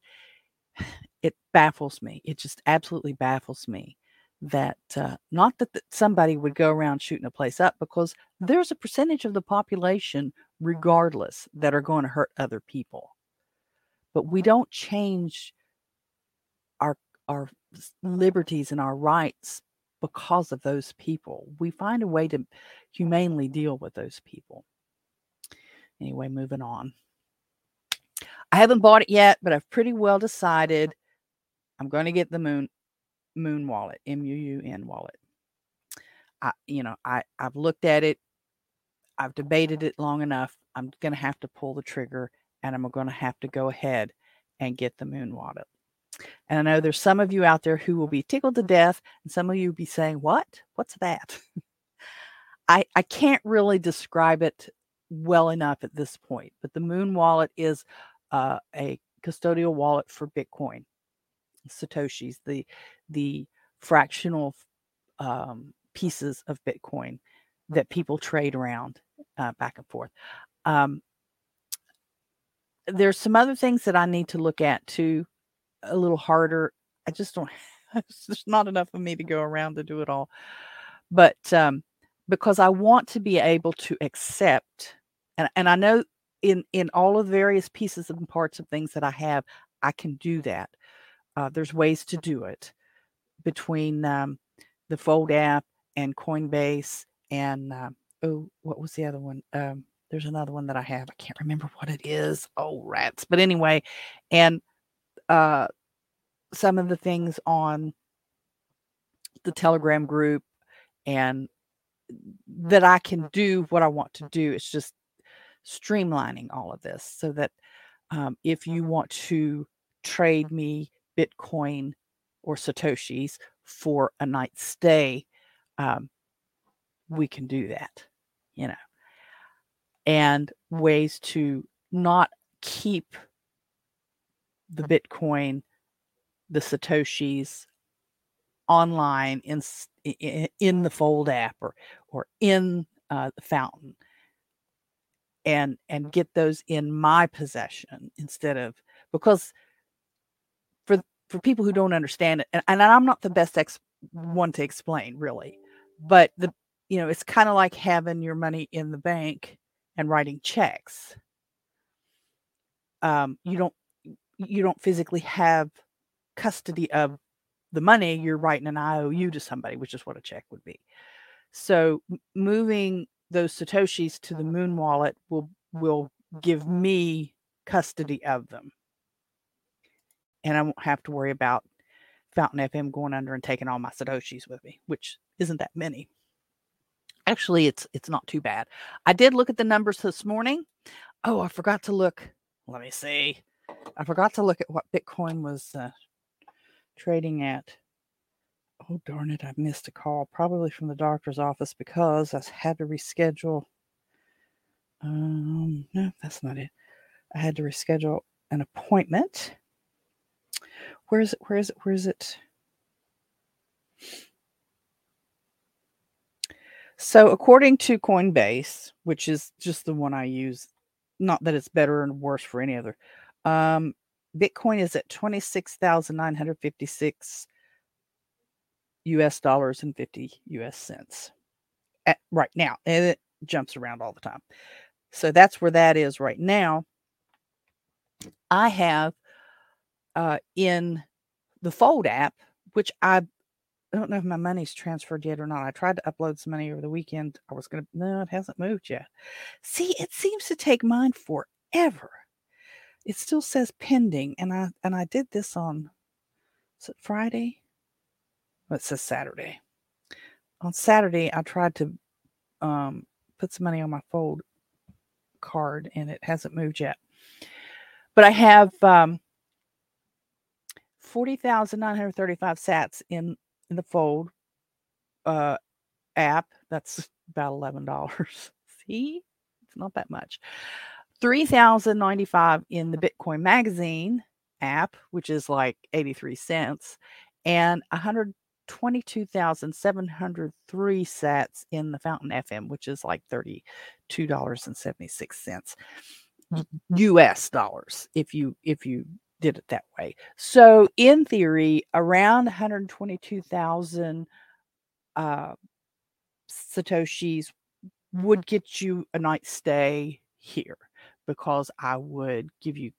it baffles me. It just absolutely baffles me that uh, not that, that somebody would go around shooting a place up because there's a percentage of the population regardless that are going to hurt other people. But we don't change our our liberties and our rights because of those people. We find a way to humanely deal with those people. Anyway moving on. I haven't bought it yet but i've pretty well decided i'm going to get the Muun Muun wallet, M U U N wallet. I, you know, I I've looked at it. I've debated it long enough. I'm going to have to pull the trigger and I'm going to have to go ahead and get the Muun wallet. And I know there's some of you out there who will be tickled to death and some of you will be saying, "What? What's that?" I I can't really describe it well enough at this point, but the Muun wallet is uh, a custodial wallet for Bitcoin satoshis the the fractional um, pieces of bitcoin that people trade around uh, back and forth. Um, there's some other things that I need to look at too, a little harder. I just don't. There's not enough of me to go around to do it all, but um, because I want to be able to accept, and and I know in in all of the various pieces and parts of things that I have, I can do that. Uh, there's ways to do it between um, the Fold app and Coinbase and oh, what was the other one? Um, there's another one that I have. I can't remember what it is. Oh, rats. But anyway, and uh, some of the things on the Telegram group and that I can do what I want to do. It's just streamlining all of this so that um, if you want to trade me Bitcoin or Satoshis for a night stay, um, we can do that, you know, and ways to not keep the Bitcoin, the Satoshis online in in the Fold app or or in uh, the Fountain, and and get those in my possession instead of because for people who don't understand it, and, and I'm not the best ex- one to explain really, but the you know it's kind of like having your money in the bank and writing checks. Um, you don't you don't physically have custody of the money. You're writing an IOU to somebody, which is what a check would be. So moving those satoshis to the Muun wallet will will give me custody of them and I won't have to worry about Fountain FM going under and taking all my satoshis with me, which isn't that many. Actually, it's it's not too bad. I did look at the numbers this morning. Oh, I forgot to look. Let me see. I forgot to look at what Bitcoin was uh, trading at. Oh darn it! I missed a call, probably from the doctor's office because I had to reschedule. Um, no, that's not it. I had to reschedule an appointment where is it? Where is it? Where is it? So, according to Coinbase, which is just the one I use, not that it's better and worse for any other, um, Bitcoin is at 26,956 US dollars and 50 US cents at, right now. And it jumps around all the time. So that's where that is right now. I have uh, in the Fold app, which I, I don't know if my money's transferred yet or not. I tried to upload some money over the weekend. I was going to, no, it hasn't moved yet. See, it seems to take mine forever. It still says pending. And I, and I did this on, is it Friday? Well, it says Saturday. On Saturday, I tried to um, put some money on my Fold card and it hasn't moved yet. But I have um, 40,935 sats in, in the Fold uh, app. That's about $11. See? It's not that much. 3,095 in the Bitcoin Magazine app, which is like 83 cents, and 122,703 sats in the Fountain FM, which is like $32.76 US dollars if you if you did it that way. So, in theory, around 122,000 uh, Satoshis would get you a night stay here because I would give you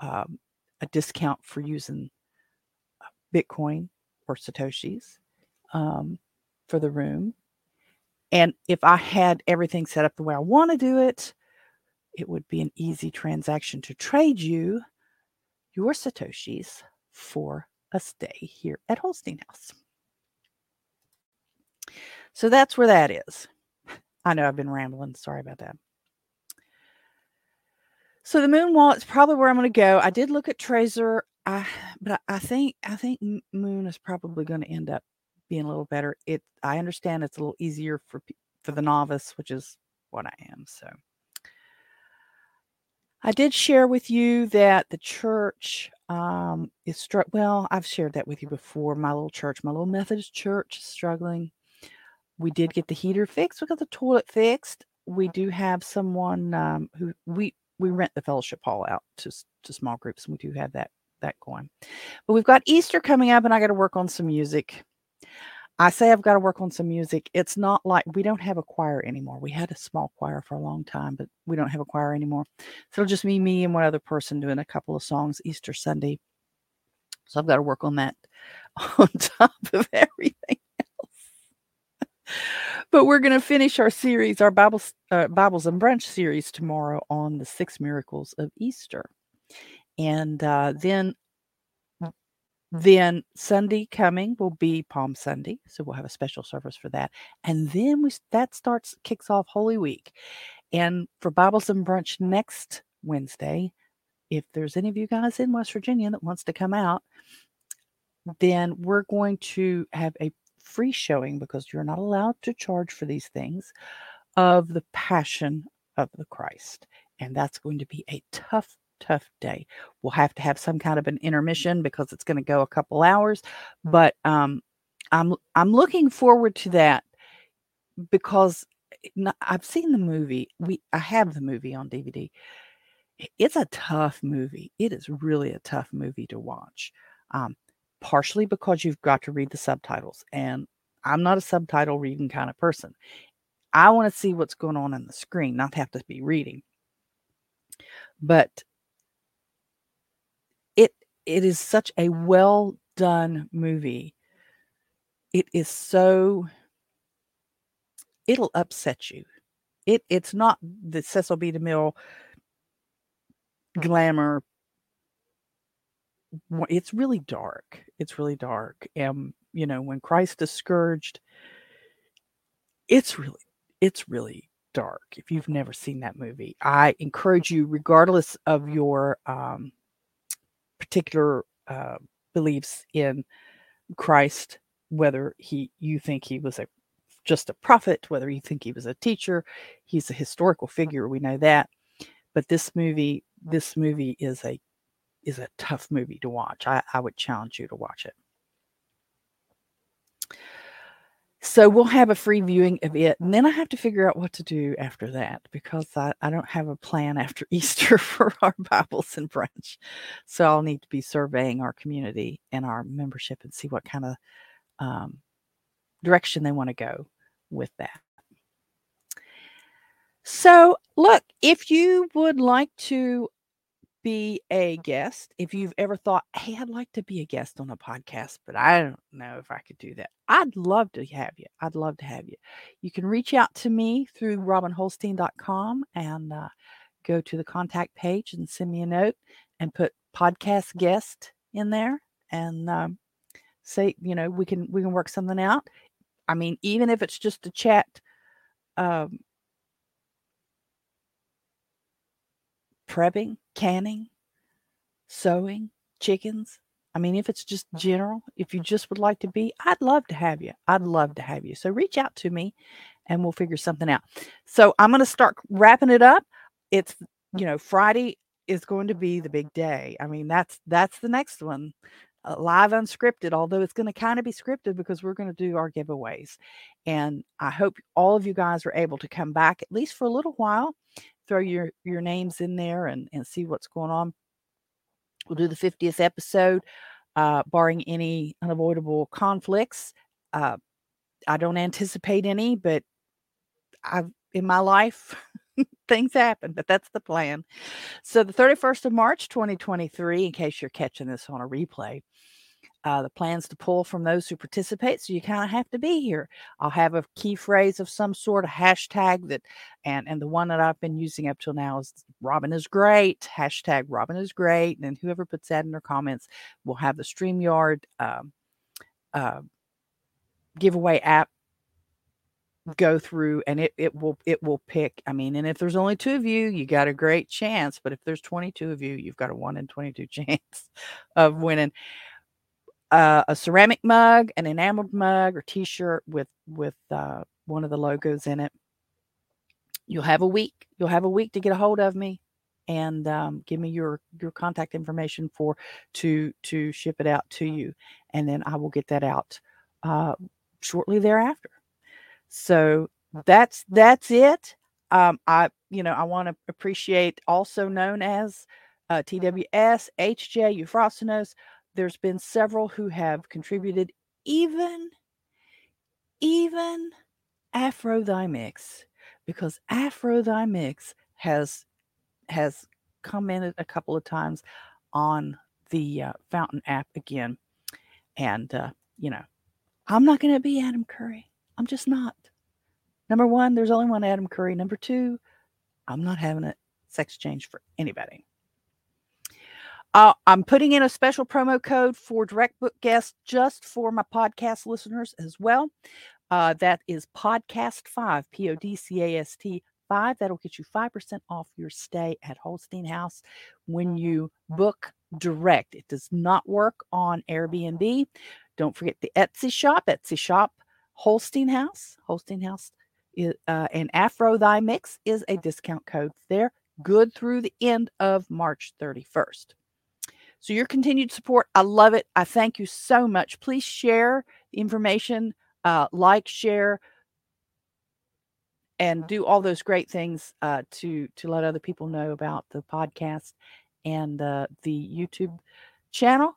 um, a discount for using uh, Bitcoin or Satoshis um, for the room. And if I had everything set up the way I want to do it, it would be an easy transaction to trade you your Satoshis for a stay here at Holstein House. So that's where that is. I know I've been rambling. Sorry about that. So the Muun wall is probably where I'm going to go. I did look at Trezor, I, but I think I think Muun is probably going to end up being a little better. It I understand it's a little easier for for the novice, which is what I am. So I did share with you that the church um, is struck. Well, I've shared that with you before. My little church, my little Methodist church, is struggling. we did get the heater fixed. We got the toilet fixed. We do have someone um, who we we rent the fellowship hall out to to small groups, and we do have that that going. But we've got Easter coming up, and I got to work on some music. I say I've got to work on some music. It's not like we don't have a choir anymore. We had a small choir for a long time, but we don't have a choir anymore. So it'll just be me and one other person doing a couple of songs Easter Sunday. So I've got to work on that on top of everything else. but we're going to finish our series, our Bibles, uh, Bibles and Brunch series tomorrow on the six miracles of Easter. And uh, then then Sunday coming will be Palm Sunday, so we'll have a special service for that. And then we that starts kicks off Holy Week. And for Bibles and Brunch next Wednesday, if there's any of you guys in West Virginia that wants to come out, then we're going to have a free showing because you're not allowed to charge for these things of the Passion of the Christ. And that's going to be a tough tough day. We'll have to have some kind of an intermission because it's going to go a couple hours, but um, I'm I'm looking forward to that because eh, I've seen the movie. We I have the movie on DVD. It's a tough movie. It is really a tough movie to watch. Um, partially because you've got to read the subtitles, and I'm not a subtitle reading kind of person. I want to see what's going on in the screen, not have to be reading. But it is such a well done movie. It is so it'll upset you. It it's not the Cecil B. DeMille glamour. It's really dark. It's really dark. And you know, when Christ is scourged, it's really it's really dark. If you've never seen that movie, I encourage you, regardless of your um, particular uh, beliefs in Christ, whether he you think he was a just a prophet, whether you think he was a teacher, he's a historical figure. We know that, but this movie, this movie is a is a tough movie to watch. I, I would challenge you to watch it. So we'll have a free viewing of it. And then I have to figure out what to do after that because I, I don't have a plan after Easter for our Bibles and brunch. So I'll need to be surveying our community and our membership and see what kind of um, direction they want to go with that. So, look, if you would like to be a guest, if you've ever thought, hey, I'd like to be a guest on a podcast, but I don't know if I could do that, I'd love to have you. I'd love to have you. You can reach out to me through robinholstein.com and uh, go to the contact page and send me a note and put podcast guest in there and um, say, you know, we can we can work something out. I mean, even if it's just a chat um, prepping, canning, sewing, chickens. I mean, if it's just general, if you just would like to be, I'd love to have you. I'd love to have you. So reach out to me and we'll figure something out. So I'm going to start wrapping it up. It's, you know, Friday is going to be the big day. I mean, that's that's the next one. Uh, live unscripted, although it's going to kind of be scripted because we're going to do our giveaways. And I hope all of you guys are able to come back at least for a little while throw your your names in there and and see what's going on. We'll do the 50th episode, uh, barring any unavoidable conflicts. Uh, I don't anticipate any, but I've in my life things happen, but that's the plan. So the 31st of March, 2023, in case you're catching this on a replay, uh, the plans to pull from those who participate. So you kind of have to be here. I'll have a key phrase of some sort, a hashtag that, and and the one that I've been using up till now is Robin is great. Hashtag Robin is great. And whoever puts that in their comments will have the Streamyard um, uh, giveaway app go through and it it will it will pick i mean and if there's only two of you you got a great chance but if there's 22 of you you've got a 1 in 22 chance of winning uh, a ceramic mug, an enameled mug or T-shirt with with uh, one of the logos in it. You'll have a week. You'll have a week to get a hold of me and um, give me your your contact information for to to ship it out to you, and then I will get that out uh, shortly thereafter. So that's that's it. Um, I you know I want to appreciate also known as uh, TWS, HJ, Euphrosynos. There's been several who have contributed, even even Afrothymix, because Afrothymix has has commented a couple of times on the uh, Fountain app again, and uh, you know, I'm not going to be Adam Curry. I'm just not. Number one, there's only one Adam Curry. Number two, I'm not having a sex change for anybody. Uh, I'm putting in a special promo code for direct book guests just for my podcast listeners as well. Uh, that is podcast five, P O D C A S T five. That'll get you 5% off your stay at Holstein House when you book direct. It does not work on Airbnb. Don't forget the Etsy shop, Etsy shop, Holstein House. Holstein House is, uh, and Afrothymix is a discount code there, good through the end of March 31st. So, your continued support, I love it. I thank you so much. Please share the information, uh, like, share, and do all those great things uh, to to let other people know about the podcast and uh, the YouTube channel.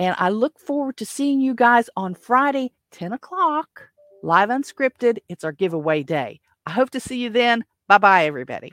And I look forward to seeing you guys on Friday, 10 o'clock, live unscripted. It's our giveaway day. I hope to see you then. Bye bye, everybody.